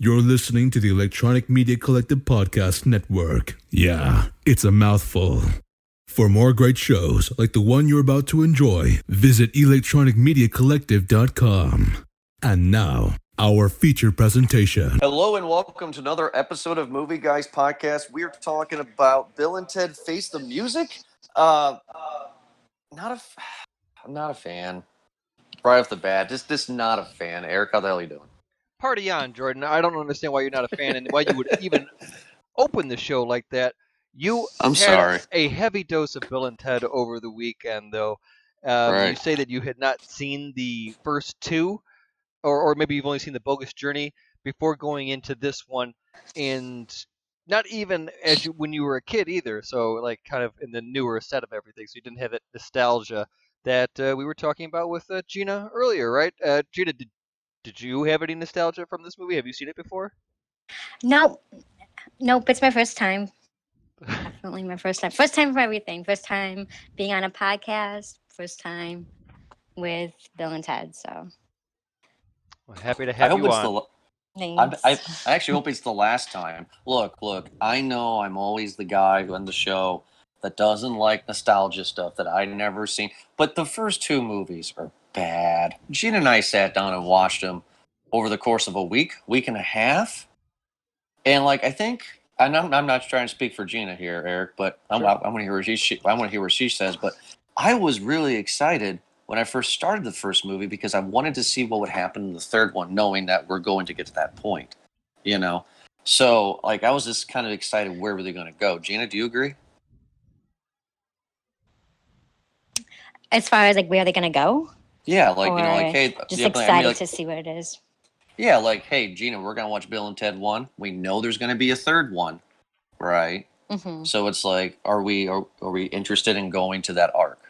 You're listening to the Electronic Media Collective Podcast Network. Yeah, it's a mouthful. For more great shows like the one you're about to enjoy, visit electronicmediacollective.com. And now, our feature presentation. Hello and welcome to another episode of Movie Guys Podcast. We're talking about Bill and Ted Face the Music. Uh, not a, I'm not a fan. Right off the bat, just just not a fan. Eric, how the hell are you doing? Party on, Jordan. I don't understand why you're not a fan and why you would even open the show like that. You I'm sorry. a heavy dose of Bill and Ted over the weekend, though. Um, You say that you had not seen the first two, or, or maybe you've only seen the Bogus Journey before going into this one, and not even as you, when you were a kid either. So like kind of in the newer set of everything, so you didn't have that nostalgia that uh, we were talking about with uh, Gina earlier, right? Uh, Gina, did did you have any nostalgia from this movie? Have you seen it before? No, Nope. It's my first time. Definitely my first time. First time for everything. First time being on a podcast. First time with Bill and Ted. So Well, happy to I have hope you it's on. the. I. I, I actually hope it's the last time. Look, look. I know I'm always the guy who on the show that doesn't like nostalgia stuff that I'd never seen. But the first two movies are bad. Gina and I sat down and watched them over the course of a week, week and a half, and like I think. And I'm, I'm not trying to speak for Gina here, Eric, but I'm, Sure. I, I want to hear what she, she I want to hear what she says. But I was really excited when I first started the first movie because I wanted to see what would happen in the third one, knowing that we're going to get to that point. You know, so like I was just kind of excited where were they going to go. Gina, do you agree? As far as like where are they gonna go? Yeah, like you know, like hey, Just yeah, but I excited mean, like, to see what it is. yeah, like hey, Gina, we're gonna watch Bill and Ted one. We know there's going to be a third one, right? hmm So it's like, are we are, are we interested in going to that arc?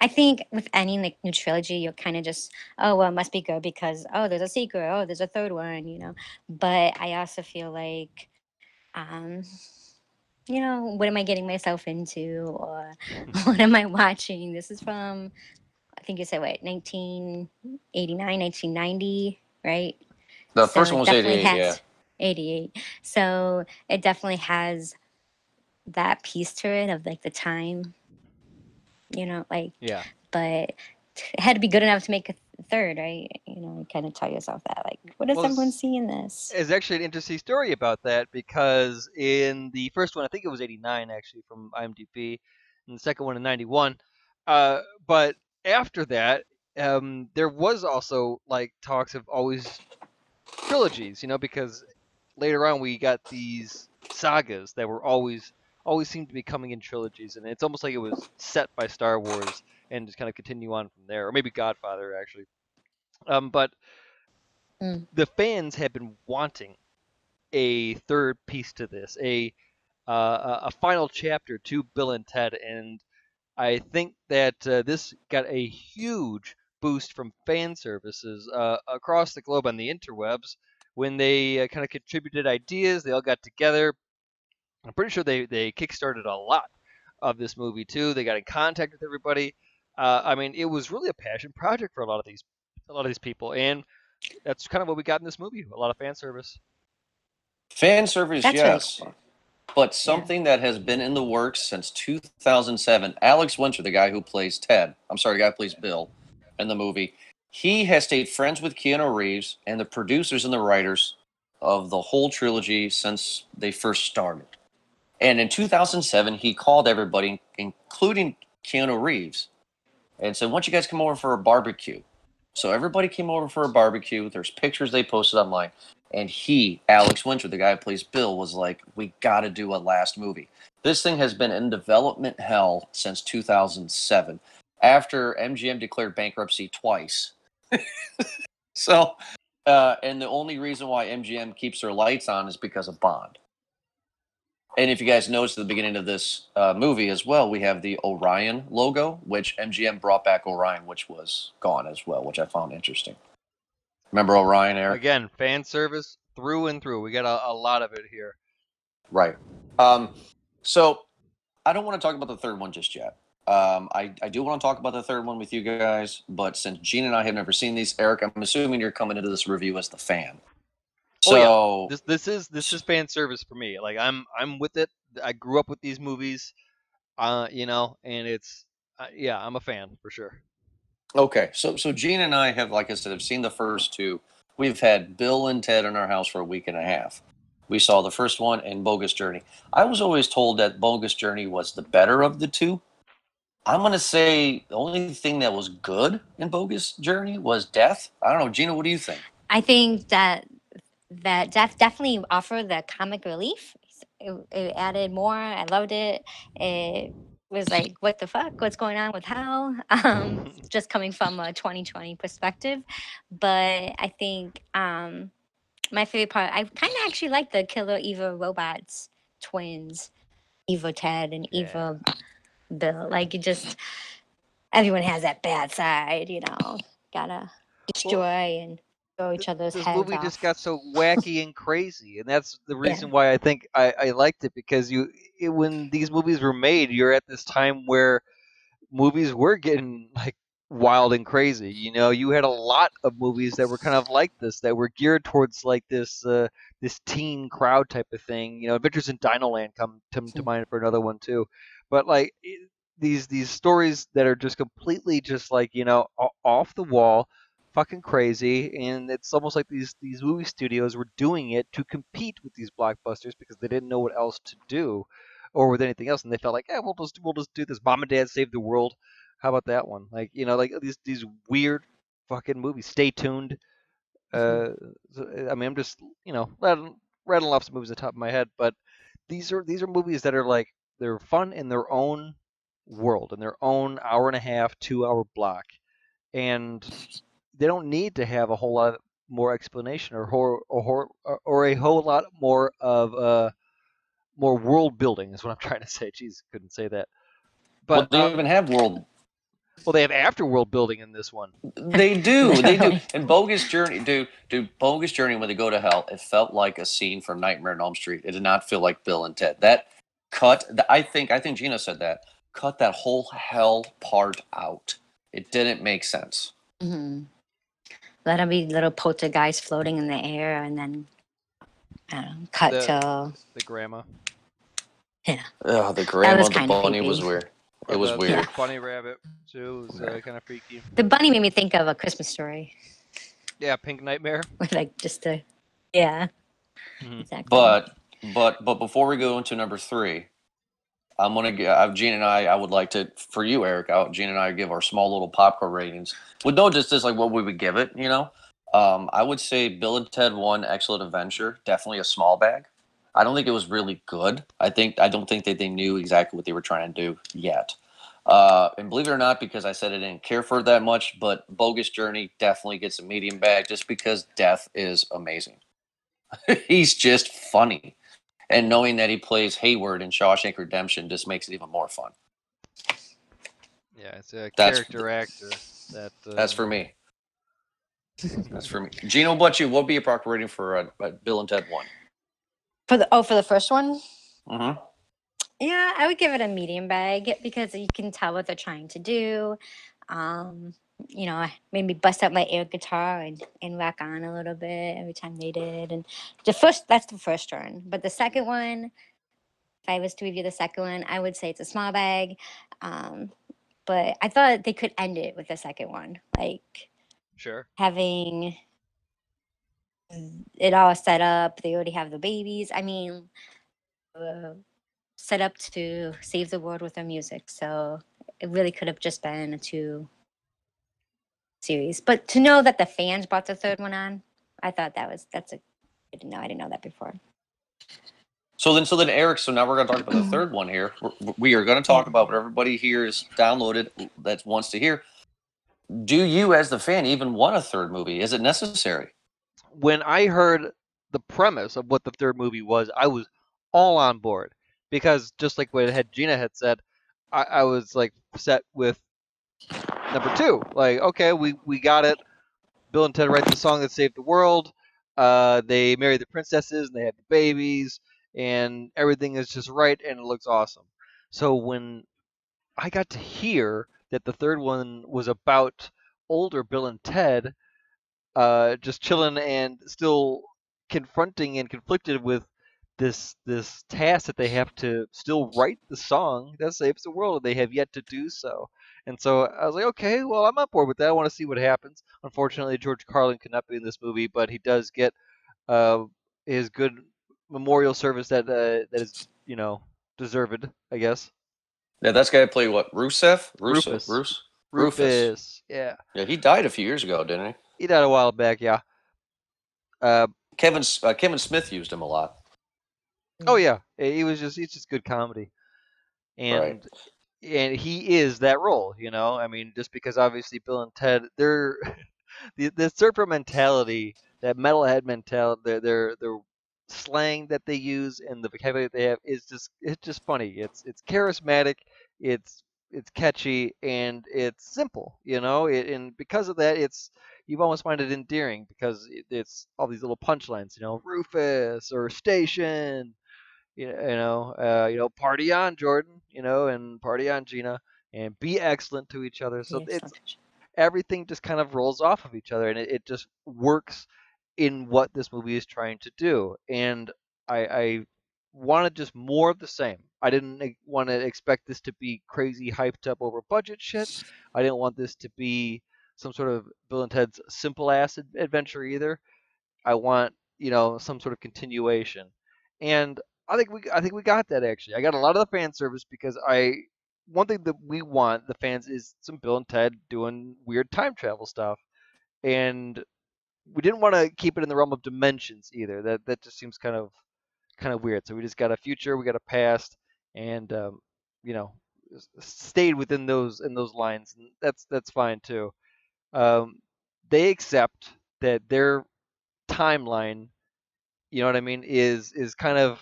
I think with any like new trilogy, you're kind of just, oh well, it must be good because oh, there's a sequel, oh, there's a third one, you know. But I also feel like, um, you know, what am I getting myself into, or mm-hmm. what am I watching? This is from, I think you said what, 1989, 1990, right? The So first one was definitely 88, yeah. has- 88. So it definitely has that piece to it of like the time, you know, like Yeah. but it had to be good enough to make a third, right? You know, you kind of tell yourself that, like, what is Well, everyone s- seeing this? There's actually an interesting story about that because in the first one, I think it was 89 actually from IMDb, and the second one in 91. Uh, but after that, um, there was also like talks of always trilogies, you know, because later on we got these sagas that were always always seemed to be coming in trilogies, and it's almost like it was set by Star Wars and just kind of continue on from there, or maybe Godfather actually. Um, but Mm. the fans have been wanting a third piece to this, a uh, a a final chapter to Bill and Ted, and I think that uh, this got a huge boost from fan services uh, across the globe on the interwebs when they uh, kind of contributed ideas. They all got together. I'm pretty sure they they kickstarted a lot of this movie too. They got in contact with everybody. Uh, I mean, it was really a passion project for a lot of these a lot of these people, and that's kind of what we got in this movie. A lot of fan service. Fan service, That's really yes. cool. But something that has been in the works since 2007, Alex Winter, the guy who plays Ted, I'm sorry, the guy who plays Bill in the movie, he has stayed friends with Keanu Reeves and the producers and the writers of the whole trilogy since they first started. And in 2007, he called everybody, including Keanu Reeves, and said, Why don't you guys come over for a barbecue? So everybody came over for a barbecue. There's pictures they posted online. And he, Alex Winter, the guy who plays Bill, was like, We got to do a last movie. This thing has been in development hell since 2007 after MGM declared bankruptcy twice. so, uh, and the only reason why MGM keeps their lights on is because of Bond. And if you guys noticed at the beginning of this uh, movie as well, we have the Orion logo, which MGM brought back Orion, which was gone as well, which I found interesting. Remember Orion, Eric? Again, fan service through and through. We got a, a lot of it here. Right. Um, so I don't want to talk about the third one just yet. Um, I, I do want to talk about the third one with you guys, but since Gene and I have never seen these, Eric, I'm assuming you're coming into this review as the fan. So Oh, yeah. This this is this is fan service for me. Like I'm I'm with it. I grew up with these movies, uh, you know, and it's uh, yeah, I'm a fan for sure. Okay, so so Gene and I have, like I said, have seen the first two. We've had Bill and Ted in our house for a week and a half. We saw the first one and Bogus Journey. I was always told that Bogus Journey was the better of the two. I'm gonna say the only thing that was good in Bogus Journey was death. I don't know, Gina. What do you think? I think that that def- definitely offered the comic relief. It, it added more. I loved it. It was like, what the fuck? What's going on with Hal? Um, just coming from a 2020 perspective. But I think um, my favorite part, I kind of actually like the Killer Eva robots twins, Eva Ted and Yeah. Eva Bill. Like, it just, everyone has that bad side, you know, gotta destroy and throw each other's this heads movie off. just got so wacky and crazy, and that's the reason why I think I, I liked it because you it, when these movies were made, you're at this time where movies were getting like wild and crazy. You know, you had a lot of movies that were kind of like this that were geared towards like this uh, this teen crowd type of thing. You know, Adventures in Dino Land come come to mind for another one too. But like it, these these stories that are just completely just like you know off the wall fucking crazy and it's almost like these these movie studios were doing it to compete with these blockbusters because they didn't know what else to do or with anything else and they felt like yeah we'll just we'll just do this. Mom and dad save the world. How about that one? Like you know like these these weird fucking movies. Stay tuned uh i mean i'm just you know rattling, rattling off some movies at the top of my head but these are these are movies that are like they're fun in their own world in their own hour and a half two hour block and they don't need to have a whole lot more explanation or or, or, or a whole lot more of uh more world building is what I'm trying to say. Jeez, couldn't say that. But But well, they um, even have world. well, they have after world building in this one. They do, they do. And Bogus Journey, dude, dude, Bogus Journey. When they go to hell, it felt like a scene from Nightmare on Elm Street. It did not feel like Bill and Ted. That cut. I think. I think Gina said that. Cut that whole hell part out. It didn't make sense. hmm Let them be little poltergeists floating in the air, and then I don't know, cut The- to The grandma. Yeah. Oh, the grandma, was the kinda bunny was weird. It was the, weird. The bunny rabbit too was uh, kind of freaky. the bunny made me think of a Christmas story, Yeah, Pink Nightmare. with like just a yeah, Mhm. exactly. But but but before we go into number three, I'm gonna give Gene and I. I would like to for you, Eric. I, Gene and I give our small little popcorn ratings with no just just like what we would give it. You know, um, I would say Bill and Ted One: Excellent Adventure. Definitely a small bag. I don't think it was really good. I think I don't think that they knew exactly what they were trying to do yet. Uh, and believe it or not, because I said I didn't care for it that much, but Bogus Journey definitely gets a medium bag just because Death is amazing. He's just funny. And knowing that he plays Hayward in Shawshank Redemption just makes it even more fun. Yeah, it's a That's- character actor. That uh, That's for me. That's for me. Gino, what about you? What would be a proper rating for uh, uh, Bill and Ted 1? for the oh, for the first one, Mm-hmm. yeah, I would give it a medium bag because you can tell what they're trying to do. Um, you know, maybe bust out my air guitar and, and rock on a little bit every time they did. And the first, that's the first turn. But the second one, if I was to review the second one, I would say it's a small bag. Um, but I thought they could end it with the second one, like Sure. having it all set up. They already have the babies. I mean, uh, set up to save the world with their music. So it really could have just been a two series. But to know that the fans brought the third one on, I thought that was that's a. I didn't know. I didn't know that before. So then, so then, Eric. So now we're going to talk about the third one here. We're, we are going to talk about what everybody here is downloaded that wants to hear. Do you, as the fan, even want a third movie? Is it necessary? when I heard the premise of what the third movie was, I was all on board because just like what had Gina had said, I, I was like set with number two. Like, okay, we we got it. Bill and Ted write the song that saved the world. Uh, they marry the princesses and they have the babies, and everything is just right and it looks awesome. So when I got to hear that the third one was about older Bill and Ted, uh, just chilling and still confronting and conflicted with this this task that they have to still write the song that saves the world, and they have yet to do so. And so I was like, okay, well, I'm on board with that. I want to see what happens. Unfortunately, George Carlin could not be in this movie, but he does get uh, his good memorial service that uh, that is, you know, deserved, I guess. Yeah, that's guy played what? Rusev? Rusev. Rufus. Rufus. Rufus. Rufus. Yeah. Yeah, he died a few years ago, didn't he? He died a while back, yeah. Uh, Kevin uh, Kevin Smith used him a lot. oh yeah, he was just he's just good comedy, and Right. And he is that role, you know. I mean, just because obviously Bill and Ted, they're the the surfer mentality, that metalhead mentality, their their their slang that they use and the vocabulary that they have is just it's just funny. It's it's charismatic, it's it's catchy, and it's simple, you know. It, and because of that, it's you almost find it endearing because it, it's all these little punchlines, you know, Rufus or Station, you know, you know, uh, you know, party on Jordan, you know, and party on Gina, and be excellent to each other. So it's everything just kind of rolls off of each other, and it, it just works in what this movie is trying to do. And I, I wanted just more of the same. I didn't want to expect this to be crazy, hyped up over budget shit. I didn't want this to be some sort of Bill and Ted's simple ass adventure either. I want you know some sort of continuation, and I think we I think we got that actually. I got a lot of the fan service because I one thing that we want the fans is some Bill and Ted doing weird time travel stuff, and we didn't want to keep it in the realm of dimensions either. That that just seems kind of kind of weird. So we just got a future, we got a past, and um, you know stayed within those in those lines, and that's that's fine too. Um, they accept that their timeline, you know what I mean, is is kind of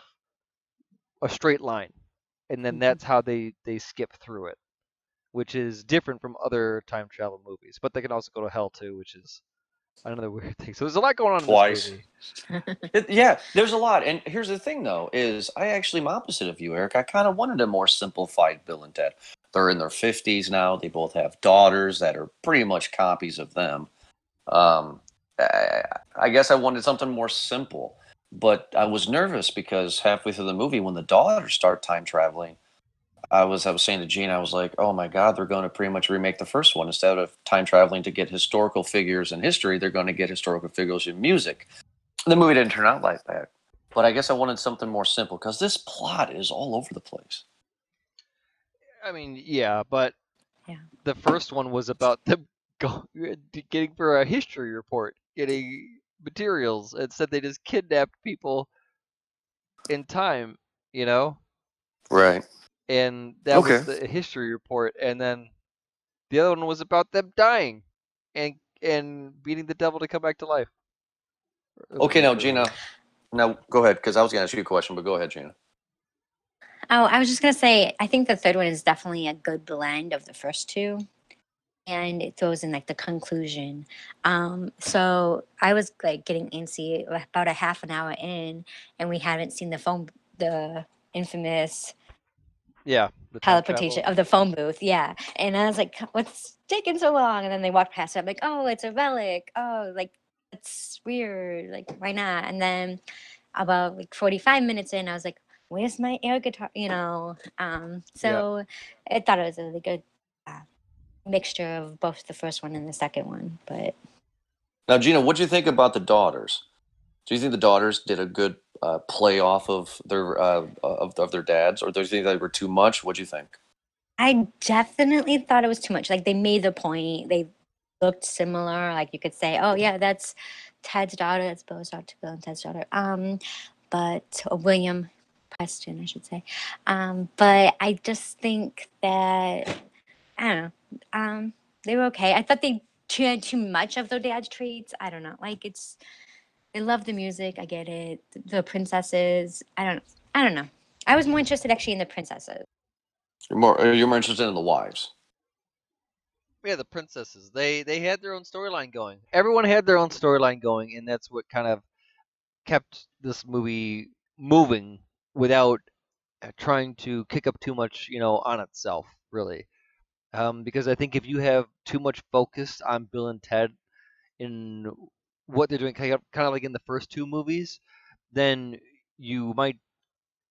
a straight line, and then Mhm. that's how they they skip through it, which is different from other time travel movies. But they can also go to hell too, which is another weird thing. So there's a lot going on in Twice. It, yeah, there's a lot. And here's the thing, though, is I actually am opposite of you, Eric. I kind of wanted a more simplified Bill and Ted. They're in their 50s now. They both have daughters that are pretty much copies of them. Um, I, I guess I wanted something more simple, but I was nervous because halfway through the movie, when the daughters start time traveling, I was I was saying to Gene, I was like, oh my God, they're going to pretty much remake the first one. Instead of time traveling to get historical figures in history, they're going to get historical figures in music the movie didn't turn out like that. But I guess I wanted something more simple because this plot is all over the place. I mean, yeah, but Yeah. the first one was about them go, getting for a history report, getting materials. Instead, they just kidnapped people in time, you know, Right. and that was Okay. the history report. And then the other one was about them dying and and beating the devil to come back to life. Okay, now Gina. Now go ahead because I was going to ask you a question, but go ahead, Gina. Oh, I was just gonna say, I think the third one is definitely a good blend of the first two, and it throws in like the conclusion. Um, so I was like getting antsy about a half an hour in, and we haven't seen the phone, the infamous Yeah. the teleportation of the phone booth. Yeah, and I was like, what's taking so long? And then they walked past it. I'm like, oh, it's a relic. Oh, like it's weird. Like why not? And then about like 45 minutes in, I was like, where's my air guitar? You know. Um, so I thought it was a really good mixture of both the first one and the second one. But Now, Gina, what do you think about the daughters? Do you think the daughters did a good uh, play off of their uh, of, of their dads, or do you think they were too much? What do you think? I definitely thought it was too much. Like they made the point. They looked similar. Like you could say, "Oh yeah, that's Ted's daughter. That's Bill's daughter. Bill and Ted's daughter." Um, but William Preston, I should say. Um, but I just think that I don't know. Um, they were okay. I thought they had too much of their dad's traits. I don't know. Like it's they love the music. I get it. The princesses. I don't. I don't know. I was more interested actually in the princesses. You're more uh, you're more interested in the wives. Yeah, the princesses. They they had their own storyline going. Everyone had their own storyline going, and that's what kind of kept this movie moving without uh, trying to kick up too much, you know, on itself, really. Um, because I think if you have too much focus on Bill and Ted in what they're doing, kind of, like in the first two movies, then you might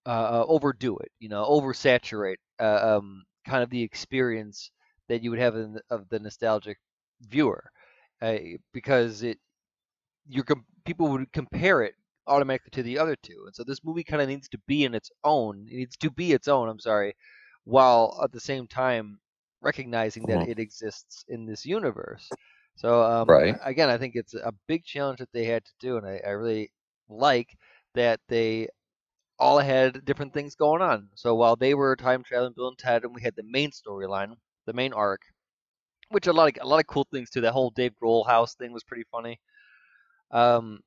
uh, overdo it, you know, oversaturate uh, um, kind of the experience that you would have in, of the nostalgic viewer, uh, because it you people would compare it automatically to the other two, and so this movie kind of needs to be in its own. It needs to be its own. I'm sorry, while at the same time recognizing that Mhm. it exists in this universe. So um, Right. again, I think it's a big challenge that they had to do, and I, I really like that they all had different things going on. So while they were time traveling Bill and Ted, and we had the main storyline, the main arc, which a lot of a lot of cool things too. That whole Dave Grohl house thing was pretty funny. Um,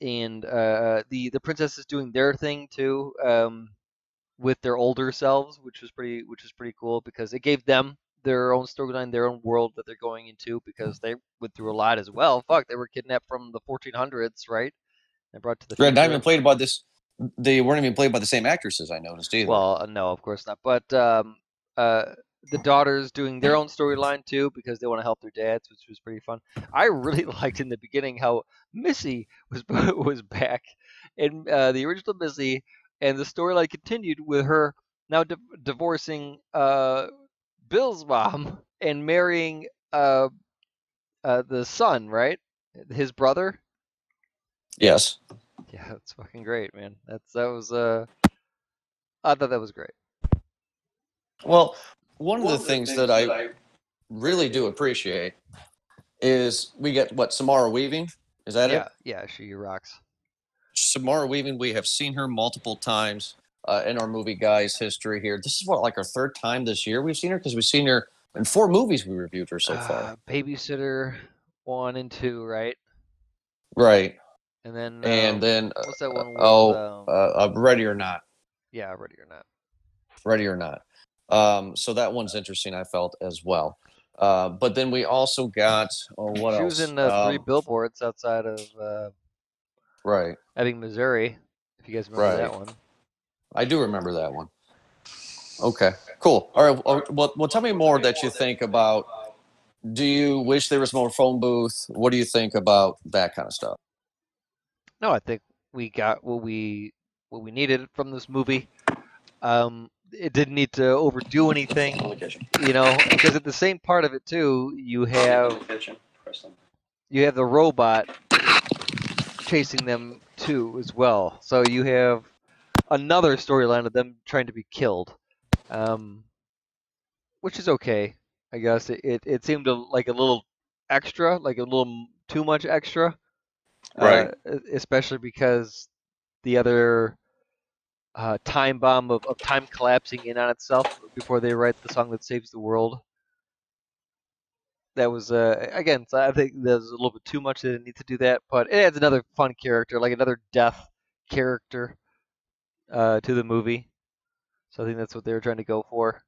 and uh, the the princesses doing their thing too, um, with their older selves, which was pretty which was pretty cool because it gave them their own storyline, their own world that they're going into because they went through a lot as well. Fuck, they were kidnapped from the 1400s, right? And brought to the Red Diamond played by this. They weren't even played by the same actresses. I noticed either. Well, uh, no, of course not. But um, uh, the daughters doing their own storyline too because they want to help their dads, which was pretty fun. I really liked in the beginning how Missy was was back, and uh, the original Missy, and the storyline continued with her now di- divorcing uh, Bill's mom and marrying uh, uh, the son, right? His brother. yes. Yeah, that's fucking great, man. That's that was uh, I thought that was great. Well, one of the things that I really do appreciate is we get what Samara Weaving. Is that Yeah, it? yeah, she rocks. Samara Weaving. We have seen her multiple times uh, in our movie guys history here. This is what like our third time this year we've seen her because we've seen her in four movies we reviewed her so far. Uh, babysitter one and two, right? Right, And then and um, then uh, what's that one? With, oh, um, uh, uh, Ready or Not. yeah, ready or not? Ready or Not. Um, so that one's interesting. I felt as well. Uh, but then we also got oh, what she else? was in uh, three Um, billboards outside of uh, Right. Ebbing, Missouri. If you guys remember that one. I do remember that one. Okay, cool. All right. Well, well, well, tell me more that you think about. Do you wish there was more phone booth? What do you think about that kind of stuff? No, I think we got what we what we needed from this movie. Um, it didn't need to overdo anything, you know, because at the same part of it too, you have you have the robot chasing them too as well. So you have another storyline of them trying to be killed, um, which is okay, I guess. It, it it seemed a, like a little extra, like a little too much extra, Right. uh, especially because the other uh, time bomb of, of time collapsing in on itself before they write the song that saves the world. That was uh, again. So I think there's a little bit too much. They need to do that, but it adds another fun character, like another death character, uh, to the movie. So I think that's what they were trying to go for.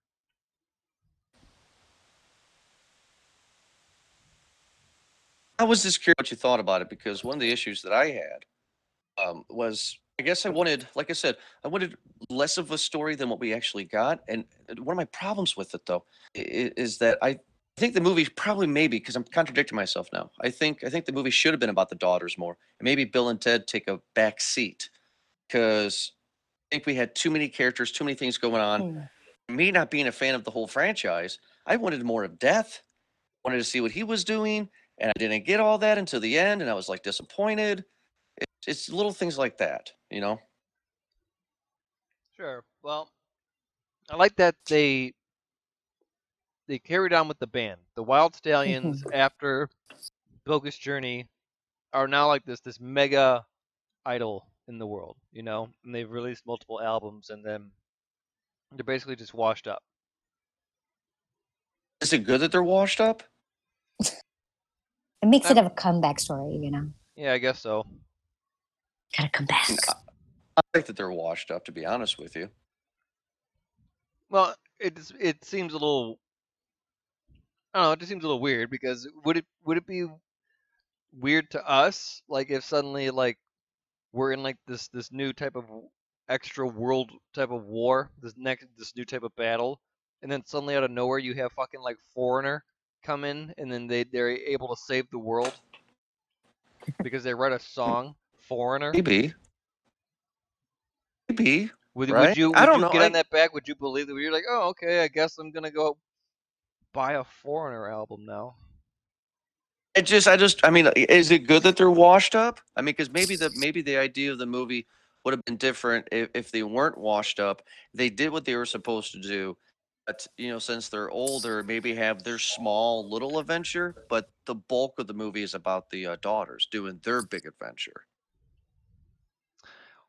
I was just curious what you thought about it because one of the issues that I had um, was I guess I wanted, like I said, I wanted less of a story than what we actually got. And one of my problems with it, though, is that I think the movie probably maybe because I'm contradicting myself now. I think I think the movie should have been about the daughters more, and maybe Bill and Ted take a back seat because I think we had too many characters, too many things going on. Mm. Me not being a fan of the whole franchise, I wanted more of Death. Wanted to see what he was doing, and I didn't get all that until the end, and I was like disappointed. It's, it's little things like that, you know. Sure. Well, I like that they they carried on with the band. The Wild Stallions after Bogus Journey are now like this this mega idol in the world, you know, and they've released multiple albums and then they're basically just washed up. Is it good that they're washed up? It makes it a comeback story, you know. Yeah, I guess so. Gotta come back. I think that they're washed up, to be honest with you. Well, it's it seems a little I don't know, it just seems a little weird because would it would it be weird to us like if suddenly like we're in like this this new type of extra world type of war, this next this new type of battle, and then suddenly out of nowhere you have fucking like foreigner come in and then they they're able to save the world. because they write a song, Foreigner. Maybe. Maybe. Would, right? would you would I don't you know, get I- on that back? Would you believe that? You're like, oh, okay, I guess I'm gonna go buy a Foreigner album now. It just, I just, I mean, is it good that they're washed up? I mean, because maybe the maybe the idea of the movie would have been different if, if they weren't washed up. They did what they were supposed to do, but you know, since they're older, maybe have their small little adventure. But the bulk of the movie is about the uh, daughters doing their big adventure.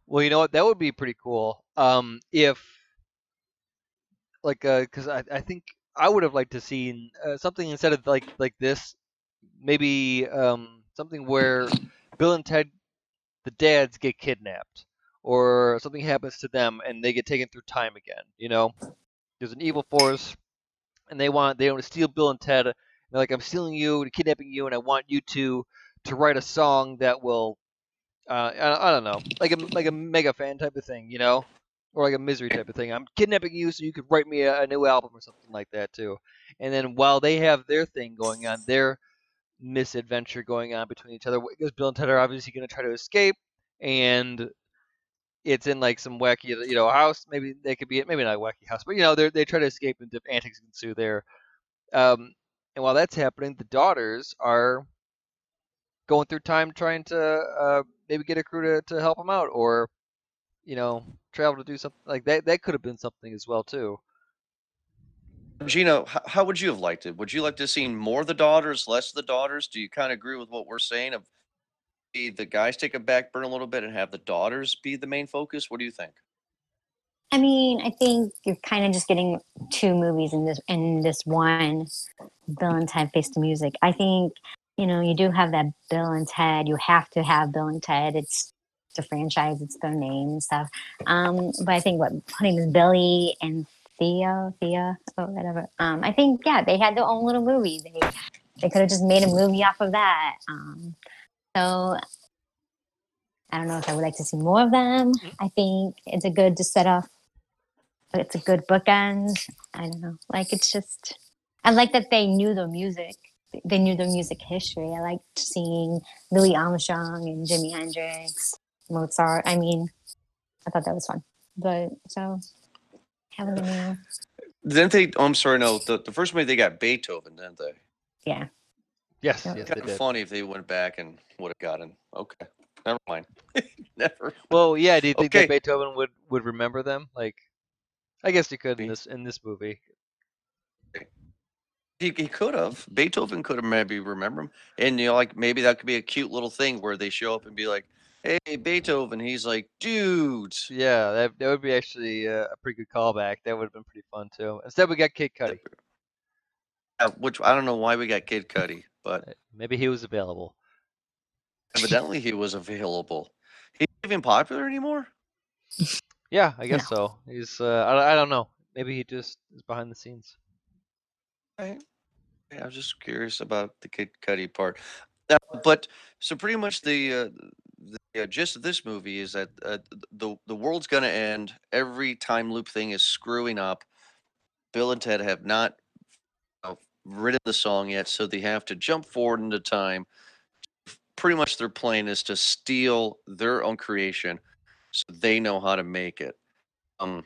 Well, you know what? That would be pretty cool. Um, if like, uh, because I, I think I would have liked to seen uh, something instead of like like this, maybe um something where Bill and Ted, the dads, get kidnapped, or something happens to them and they get taken through time again. You know, there's an evil force, and they want they want to steal Bill and Ted. They're like, I'm stealing you, and kidnapping you, and I want you to to write a song that will uh, I, I don't know, like a like a mega fan type of thing, you know, or like a misery type of thing. I'm kidnapping you so you could write me a, a new album or something like that too. And then while they have their thing going on, their misadventure going on between each other, because Bill and Ted are obviously going to try to escape, and it's in like some wacky, you know, house. Maybe they could be maybe not a wacky house, but you know, they they try to escape and antics ensue there. Um, and while that's happening, the daughters are going through time trying to uh, maybe get a crew to, to help them out or you know travel to do something like that that could have been something as well too Gino, how, how would you have liked it? Would you like to have seen more of the daughters, less of the daughters? Do you kind of agree with what we're saying? Of the the guys take a back burn a little bit and have the daughters be the main focus? What do you think? I mean, I think you're kind of just getting two movies in this in this one. Bill and Ted Face the Music. I think you know you do have that Bill and Ted. You have to have Bill and Ted. It's the franchise. It's their name and stuff. Um, but I think what putting is Billie and Theo, Thea, or whatever. Um, I think yeah, they had their own little movie. They they could have just made a movie off of that. Um, so I don't know if I would like to see more of them. I think it's a good to set off. It's a good bookend. I don't know. Like it's just. I like that they knew the music. They knew their music history. I liked seeing Louis Armstrong and Jimi Hendrix, Mozart. I mean, I thought that was fun. But so having the new, Didn't they? Oh, I'm sorry. No, the, the first movie they got Beethoven, didn't they? yeah, yes Yeah. yes kind of funny if they went back and would have gotten. Okay, never mind. never. well yeah do you think Okay. that beethoven would would remember them like i guess he could in this in this movie He, he could have. Beethoven could have maybe remember him, and you know, like maybe that could be a cute little thing where they show up and be like, "Hey, Beethoven." He's like, "Dudes." yeah that, that would be actually uh, a pretty good callback that would have been pretty fun too instead we got kid cudi Uh, which I don't know why we got Kid Cudi, but maybe he was available evidently he was available. He's even popular anymore. yeah i guess so he's uh I, I don't know maybe he just is behind the scenes Right. Yeah, I was just curious about the Kid Cudi part. Uh, but so pretty much the uh, uh, gist of this movie is that uh, the the world's gonna end. Every time loop thing is screwing up. Bill and Ted have not uh, written the song yet, so they have to jump forward into time. Pretty much their plan is to steal their own creation, so they know how to make it. Um.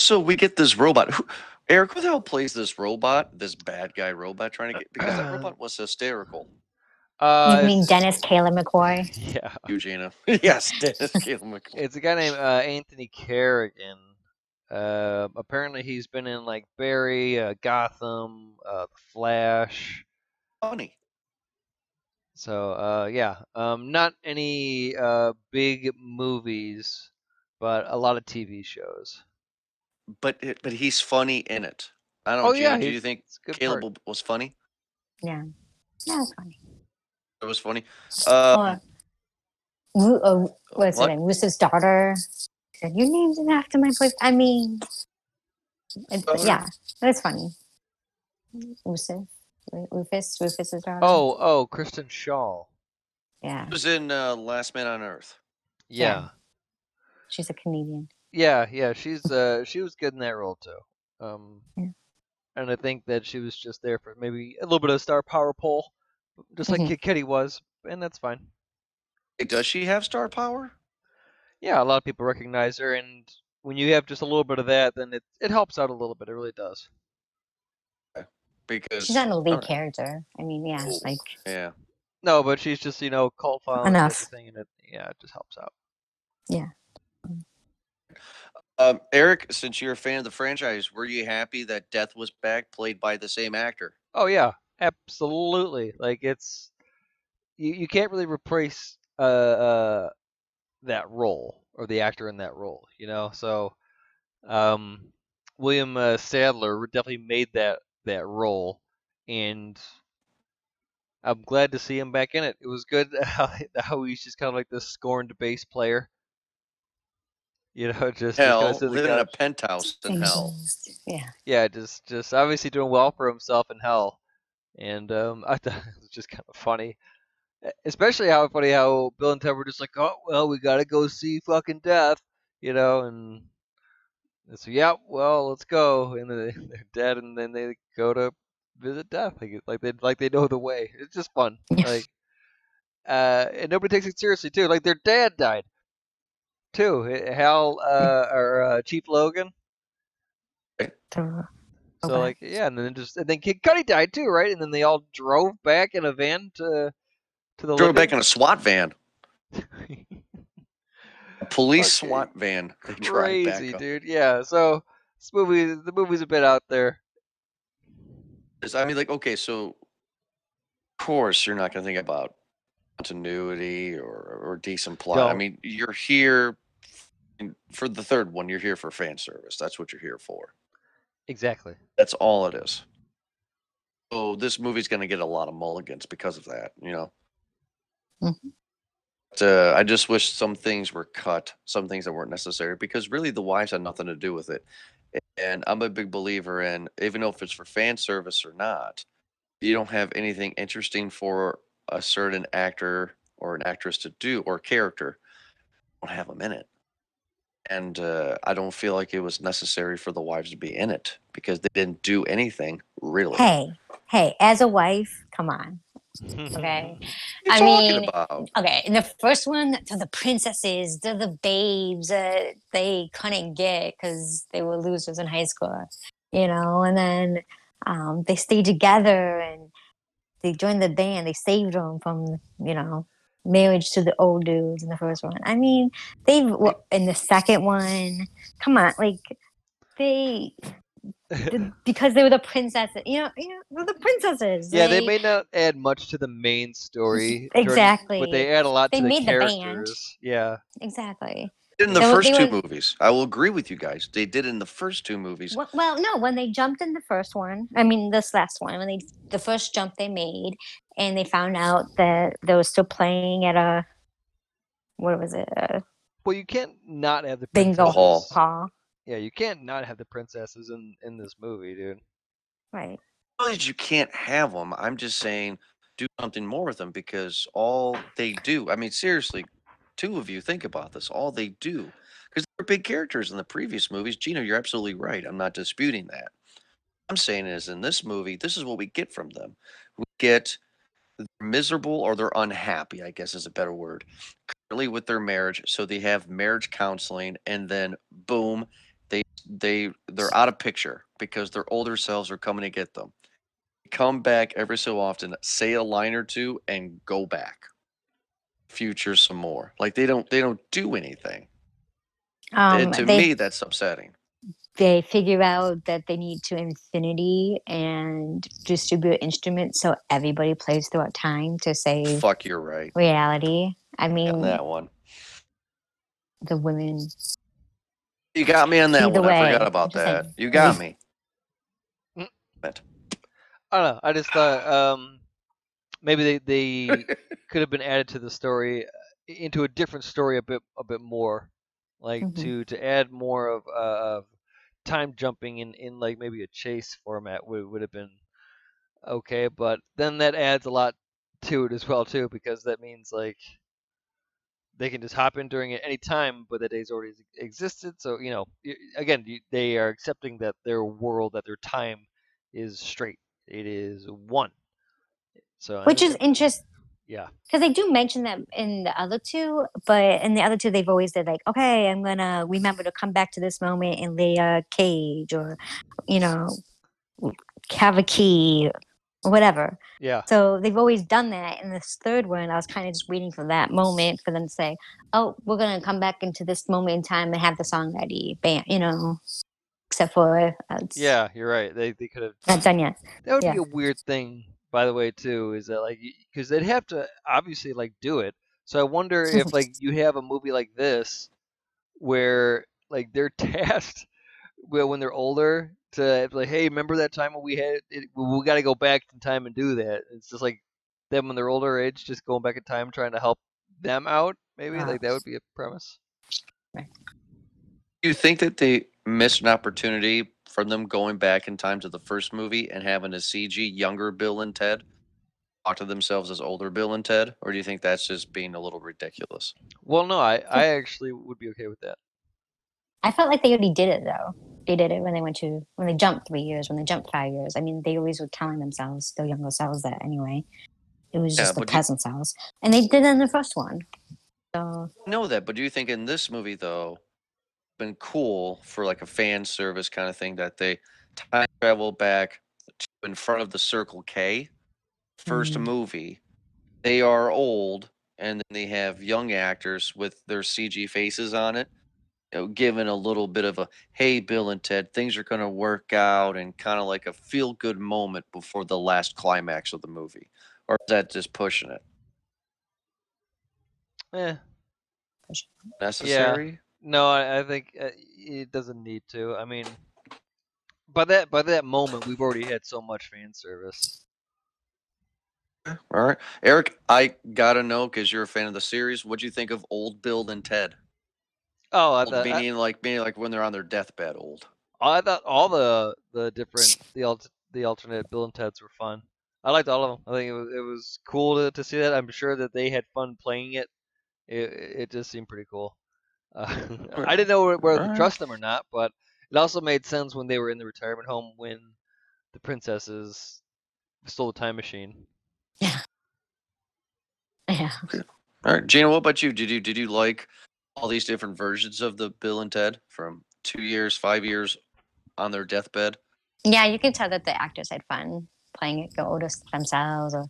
Also, we get this robot. Who, Eric, who the hell plays this robot? This bad guy robot trying to get because that robot was hysterical. Uh you mean Dennis Taylor McCoy? yeah Eugenia. yes, Dennis Caleb McCoy. It's a guy named uh, Anthony Carrigan. Uh, apparently, he's been in like Barry, uh, Gotham, uh, The Flash. funny. So uh, yeah, um, not any uh, big movies, but a lot of TV shows. But it, but he's funny in it. I don't Oh know. Yeah, do you think it's a good Caleb part. was funny? Yeah, yeah, that's funny. It was funny. Uh, Or, Ru- uh, what's what? her name? Rufus' daughter. Said, Your name's after my place. I mean, it, Daughter? yeah, it's funny. Rufus, Ru- Rufus, Rufus's daughter. Oh, oh, Kristen Schaal. yeah, he was in uh, Last Man on Earth. Yeah, she's a comedian. yeah, yeah. She's uh, she was good in that role too. Um, Yeah. and I think that she was just there for maybe a little bit of star power pull, just like Mhm. Kid Cudi was. and that's fine. Hey, Does she have star power? Yeah, a lot of people recognize her, and when you have just a little bit of that, then it it helps out a little bit. It really does. Because She's not a lead character. I mean, yeah, Oh. like Yeah. No, but she's just you know cult following Enough. everything, and it yeah, it just helps out. Um, Eric, since you're a fan of the franchise, were you happy that Death was back, played by the same actor? Oh yeah, absolutely. Like it's you, you can't really replace uh, uh that role or the actor in that role, you know. So um William uh, Sadler definitely made that that role and I'm glad to see him back in it. It was good how, how he's just kind of like this scorned bass player. You know, just just kinda Hell, sits living in a penthouse in hell. Yeah. yeah, just just obviously doing well for himself in hell, and um, I thought it was just kind of funny, especially how funny how Bill and Ted were just like, oh well, we gotta go see fucking death, you know, and so yeah, well, let's go, and then they- they're dead, and then they go to visit death, like like they like they know the way. It's just fun, like, uh, and nobody takes it seriously too. Like their dad died, too. Hal uh, or uh, Chief Logan. So, So Okay. like yeah, and then just and then Kid Cudi died too, right? And then they all drove back in a van to to the Drove back in a SWAT van, a police Fucking SWAT van. They back crazy, dude. Yeah. So this movie, the movie's a bit out there. I mean, like, okay, so of course you're not going to think about continuity or or decent plot. I mean, you're here for the third one. You're here for fan service. That's what you're here for. Exactly. That's all it is. So this movie's going to get a lot of mulligans because of that. You know. Mhm. But, uh, I just wish some things were cut, some things that weren't necessary, because really the wives had nothing to do with it. And I'm a big believer in, even though if it's for fan service or not, you don't have anything interesting for a certain actor or an actress to do or character, don't have them in it. And uh, I don't feel like it was necessary for the wives to be in it because they didn't do anything really. hey, hey, as a wife, come on. Okay. I mean, about? Okay, in the first one, they're the princesses, they're the babes that they couldn't get because they were losers in high school, you know. And then um, they stayed together and they joined the band. They saved them from, you know, marriage to the old dudes in the first one. I mean, they well, in the second one. Come on, like they the- because they were the princesses. You know, you know, the princesses. yeah, they They- may not add much to the main story, Jordan, Exactly. but they add a lot They to the made the band. characters. Yeah. exactly. in the they first two were- movies. I will agree with you guys. They did in the first two movies. Well, well, no, when they jumped in the first one, I mean this last one, when they the first jump they made, and they found out that they were still playing at a what was it, a Well, you can't not have the bingo princesses. Hall. hall, Yeah, you can't not have the princesses in in this movie, dude. right? Not that you can't have them. I'm just saying do something more with them because all they do. I mean, seriously, two of you think about this. All they do because they're big characters in the previous movies. Gino, you're absolutely right. I'm not disputing that. I'm saying is in this movie, this is what we get from them. We get they're miserable or they're unhappy. I guess is a better word. Currently with their marriage, so they have marriage counseling, and then boom, they they they're out of picture because their older selves are coming to get them come back every so often, say a line or two, and go back. Future some more. Like they don't they don't do anything. Um, and to they me, that's upsetting. They figure out that they need to infinity and distribute instruments so everybody plays throughout time to save Fuck, you're right. reality. I On mean, that one, the women. you got me on that Either one. I way, forgot I'm about that. saying. You got me. but I don't know. I just thought um, maybe they, they could have been added to the story uh, into a different story a bit a bit more, like Mhm. to to add more of uh, of time jumping in in like maybe a chase format would would have been okay. But then that adds a lot to it as well too because that means like they can just hop in during it any time, but the day's already existed. So you know, again, you, they are accepting that their world, that their time is straight. It is one. So which is that- interest Yeah. because they do mention them in the other two, but in the other two, they've always said like, "Okay, I'm gonna remember to come back to this moment and lay a cage, or you know, have a key, or whatever." Yeah. So they've always done that. In this third one, I was kind of just waiting for that moment for them to say, "Oh, we're gonna come back into this moment in time and have the song ready." Bam, you know. Except for uh, Yeah, you're right. They they could have not done yet. That would Yeah. be a weird thing, by the way, too. Is that like because they'd have to obviously like do it. So I wonder if like you have a movie like this where like they're tasked well when they're older to like, hey, remember that time when we had it, we got to go back in time and do that. It's just like them when they're older age, just going back in time trying to help them out. Maybe Ah. like that would be a premise. Do you think that they missed an opportunity from them going back in time to the first movie and having a CG younger Bill and Ted talk to themselves as older Bill and Ted, or do you think that's just being a little ridiculous? Well, no, I I actually would be okay with that. I felt like they already did it though. They did it when they went to when they jumped three years, when they jumped five years. I mean, they always were telling themselves, their younger selves, that anyway. It was Yeah, just the but you- present selves, and they did it in the first one. So I know that, but do you think in this movie though, been cool for like a fan service kind of thing that they time travel back to in front of the Circle K, first Mhm. movie. They are old, and then they have young actors with their CG faces on it, you know, giving a little bit of a "Hey, Bill and Ted, things are going to work out," and kind of like a feel-good moment before the last climax of the movie, or is that just pushing it? Eh, Necessary? No, I, I think uh, it doesn't need to. I mean, by that by that moment, we've already had so much fan service. All right, Eric, I gotta know because you're a fan of the series. What do you think of Old Bill and Ted? Oh, I thought I, like meaning like when they're on their deathbed, old. I thought all the the different the alt, the alternate Bill and Ted's were fun. I liked all of them. I think it was it was cool to, to see that. I'm sure that they had fun playing it. It it just seemed pretty cool. Uh, I didn't know whether to trust them or not, but it also made sense when they were in the retirement home when the princesses stole the time machine. yeah, Yeah. All right, Gina, what about you? Did you did you like all these different versions of the Bill and Ted from two years, five years on their deathbed? yeah. You can tell that the actors had fun playing it, go older themselves, or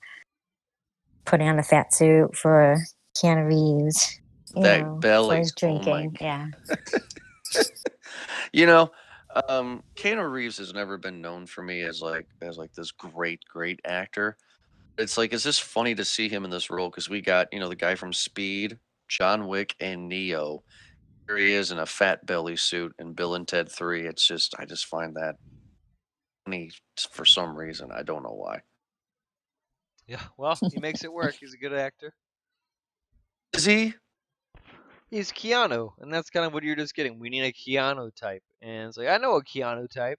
putting on a fat suit for Keanu Reeves. You That know, belly, for his oh my drinking. yeah, you know, um, Keanu Reeves has never been known for me as like as like this great great actor. It's like it's just funny to see him in this role because we got you know the guy from Speed, John Wick, and Neo. Here he is in a fat belly suit in Bill and Ted Three. It's just I just find that funny for some reason. I don't know why. Yeah, well, he makes it work. He's a good actor. Is he? He's Keanu, and that's kind of what you're just getting. We need a Keanu type, and it's like I know a Keanu type.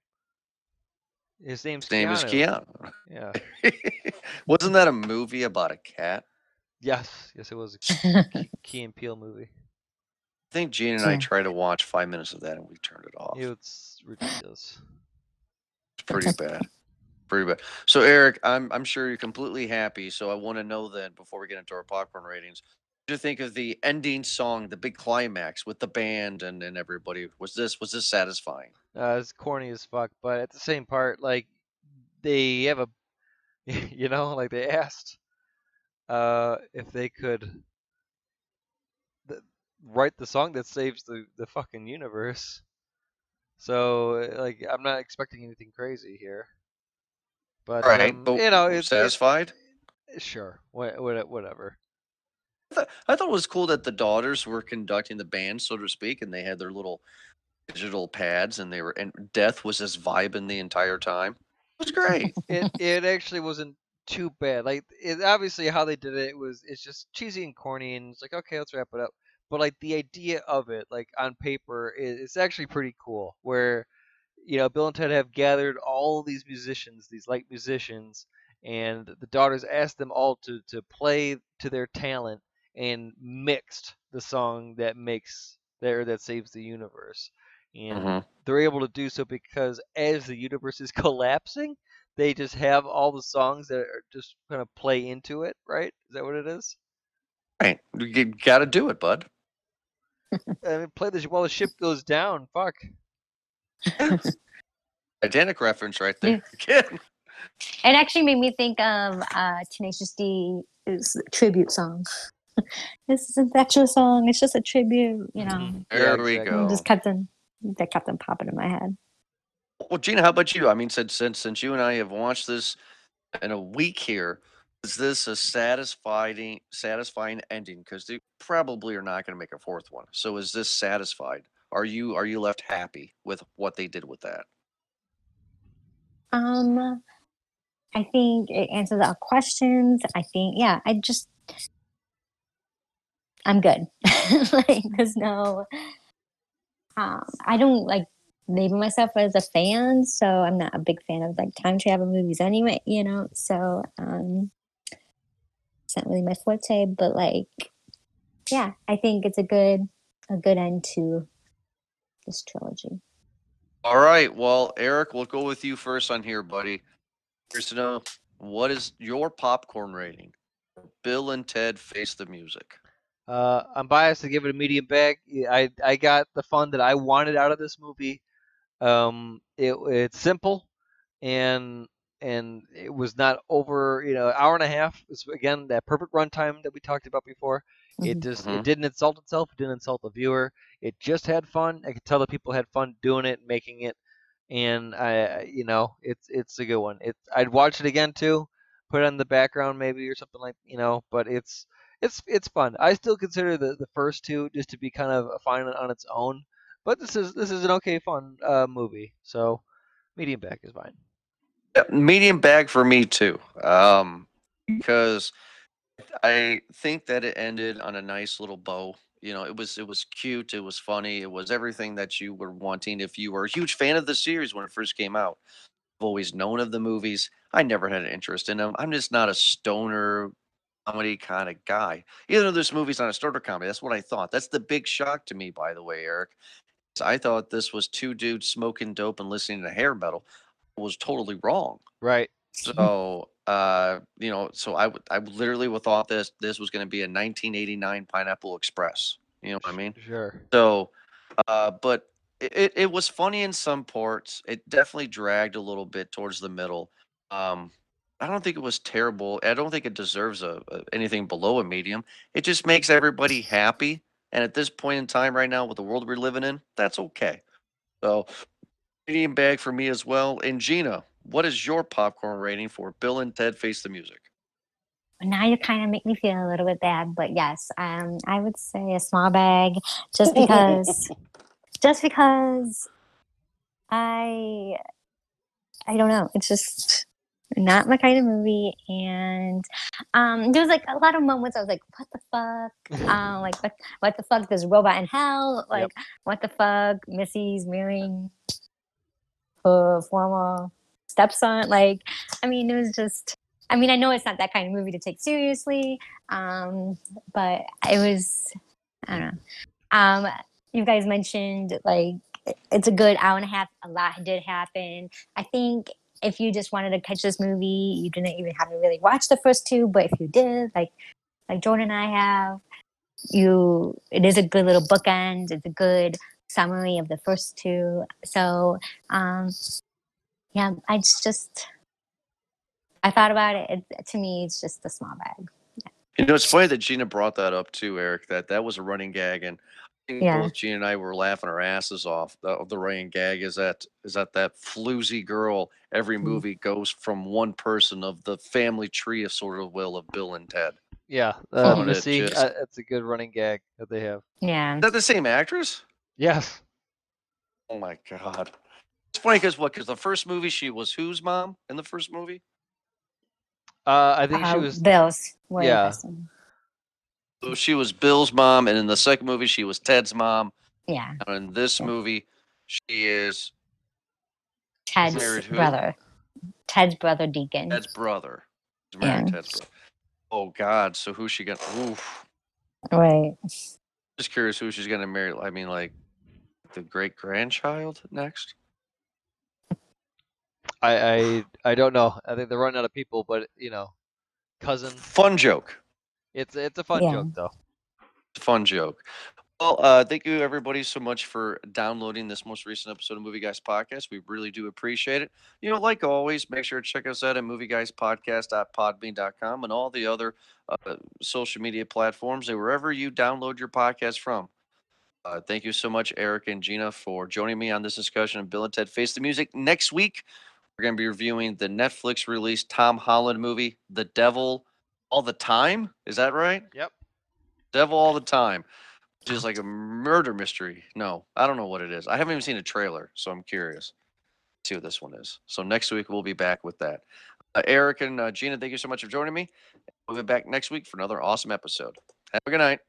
His name's His name is Keanu. Yeah. Wasn't that a movie about a cat? Yes. Yes, it was a Key, Key and Peele movie. I think Gene and I tried to watch five minutes of that and we turned it off. It's ridiculous. It's pretty bad. Pretty bad. So Eric, I'm I'm sure you're completely happy. So I want to know then before we get into our popcorn ratings, what do you think of the ending song, the big climax with the band and, and everybody? Was this was this satisfying? Uh, it's corny as fuck, but at the same part, like they have a, you know, like they asked, uh, if they could th- write the song that saves the the fucking universe. So like I'm not expecting anything crazy here. But Right, um, but you know, it's satisfied. it's- sure, wha- wha- whatever. I thought, it was cool that the daughters were conducting the band, so to speak, and they had their little digital pads, and they were and Death was just vibing the entire time. It was great. it it actually wasn't too bad. Like it obviously how they did it was it's just cheesy and corny and it's like okay let's wrap it up. But like the idea of it like on paper is it's actually pretty cool. Where you know Bill and Ted have gathered all these musicians, these light musicians, and the daughters asked them all to to play to their talent and mixed the song that makes there that saves the universe. And Mhm. they're able to do so because as the universe is collapsing, they just have all the songs that are just gonna play into it, right? Is that what it is? Right. You got to do it, bud. I mean, play this while the ship goes down. Fuck. Titanic reference right there. Again. It actually made me think of uh, Tenacious D's tribute song. this isn't the actual song; it's just a tribute. You know, Mhm. There Yeah, we go. just kept them. That kept them popping in my head. Well, Gina, how about you? I mean, since since since you and I have watched this in a week here, is this a satisfying satisfying ending? Because they probably are not going to make a fourth one. So is this satisfied? Are you are you left happy with what they did with that? Um, I think it answers our questions. I think, yeah, I just, I'm good. like, there's no, um, I don't like label myself as a fan, so I'm not a big fan of like time travel movies anyway, you know. So, um, it's not really my forte, but like, yeah, I think it's a good, a good end to this trilogy. All right. Well, Eric, we'll go with you first on here, buddy. Here's to know what is your popcorn rating? Bill and Ted Face the Music. Uh, I'm biased to give it a medium bag. I I got the fun that I wanted out of this movie. Um, it it's simple, and and it was not over you know hour and a half. It's again that perfect runtime that we talked about before. It Mhm. just Mhm. it didn't insult itself. It didn't insult the viewer. It just had fun. I could tell the people had fun doing it, making it, and I I- you know it's it's a good one. It's I'd watch it again too. Put it on the background maybe or something like you know. But it's it's it's fun. I still consider the, the first two just to be kind of a fine on its own. But this is this is an okay fun uh, movie. So medium bag is fine. Yeah, medium bag for me too. Um, because I think that it ended on a nice little bow. You know, it was it was cute, it was funny, it was everything that you were wanting if you were a huge fan of the series when it first came out. I've always known of the movies. I never had an interest in them. I'm just not a stoner comedy kind of guy. Even though this movie's not a starter comedy, that's what I thought. That's the big shock to me, by the way, Eric. I thought this was two dudes smoking dope and listening to hair metal. I was totally wrong. Right. So, uh, you know, so I I literally thought this this was going to be a 1989 Pineapple Express. You know what I mean? Sure. So, uh, but it, it, it was funny in some parts. It definitely dragged a little bit towards the middle. Um, I don't think it was terrible. I don't think it deserves a, a anything below a medium. It just makes everybody happy. And at this point in time, right now, with the world we're living in, that's okay. So, medium bag for me as well. And Gina, what is your popcorn rating for Bill and Ted Face the Music? now you kind of make me feel a little bit bad but yes um i would say a small bag just because just because i i don't know it's just not my kind of movie and um there was like a lot of moments i was like what the fuck um like what, what the fuck there's a robot in hell like what the fuck missy's marrying her former stepson like i mean it was just I mean, I know it's not that kind of movie to take seriously, um, but it was, I don't know. Um, you guys mentioned like it's a good hour and a half. A lot did happen. I think if you just wanted to catch this movie, you didn't even have to really watch the first two. But if you did, like like Jordan and I have, you it is a good little bookend. It's a good summary of the first two. So um, yeah, I just I thought about it. it. To me, it's just a small bag. Yeah. You know, it's funny that Gina brought that up too, Eric. That that was a running gag, and think Yeah. both Gina and I were laughing our asses off. The, of the running gag is that is that that floozy girl. Every Mhm. movie goes from one person of the family tree, of sort of will of Bill and Ted. Yeah. Uh, Oh, it Missy, just- uh, that's a good running gag that they have. Yeah. Is that the same actress? Yes. Oh my god! It's funny because what? Because the first movie she was whose mom in the first movie? Uh, I think she Uh, was. Bills. What yeah. person. So she was Bill's mom, and in the second movie she was Ted's mom. Yeah. And in this Yeah. movie, she is Ted's brother. Ted's brother Deacon. Ted's brother. She's married Yeah. Ted's brother. Oh God! So who's she gonna? Oof. Right. Just curious who she's gonna marry. I mean, like the great grandchild next. I, I I don't know. I think they're running out of people, but you know, cousin. Fun joke. It's it's a fun Yeah. joke though. It's a fun joke. Well, uh, thank you everybody so much for downloading this most recent episode of Movie Guys Podcast. We really do appreciate it. You know, like always, make sure to check us out at movieguyspodcast.podbean.com and all the other uh, social media platforms and wherever you download your podcast from. Uh, thank you so much, Eric and Gina, for joining me on this discussion of Bill and Ted Face the Music. Next week, we're going to be reviewing the Netflix release Tom Holland movie, The Devil All the Time. Is that right? Yep. Devil All the Time, which is like a murder mystery. No, I don't know what it is. I haven't even seen a trailer, so I'm curious. See what this one is. So next week we'll be back with that. Uh, Eric and uh, Gina, thank you so much for joining me. We'll be back next week for another awesome episode. Have a good night.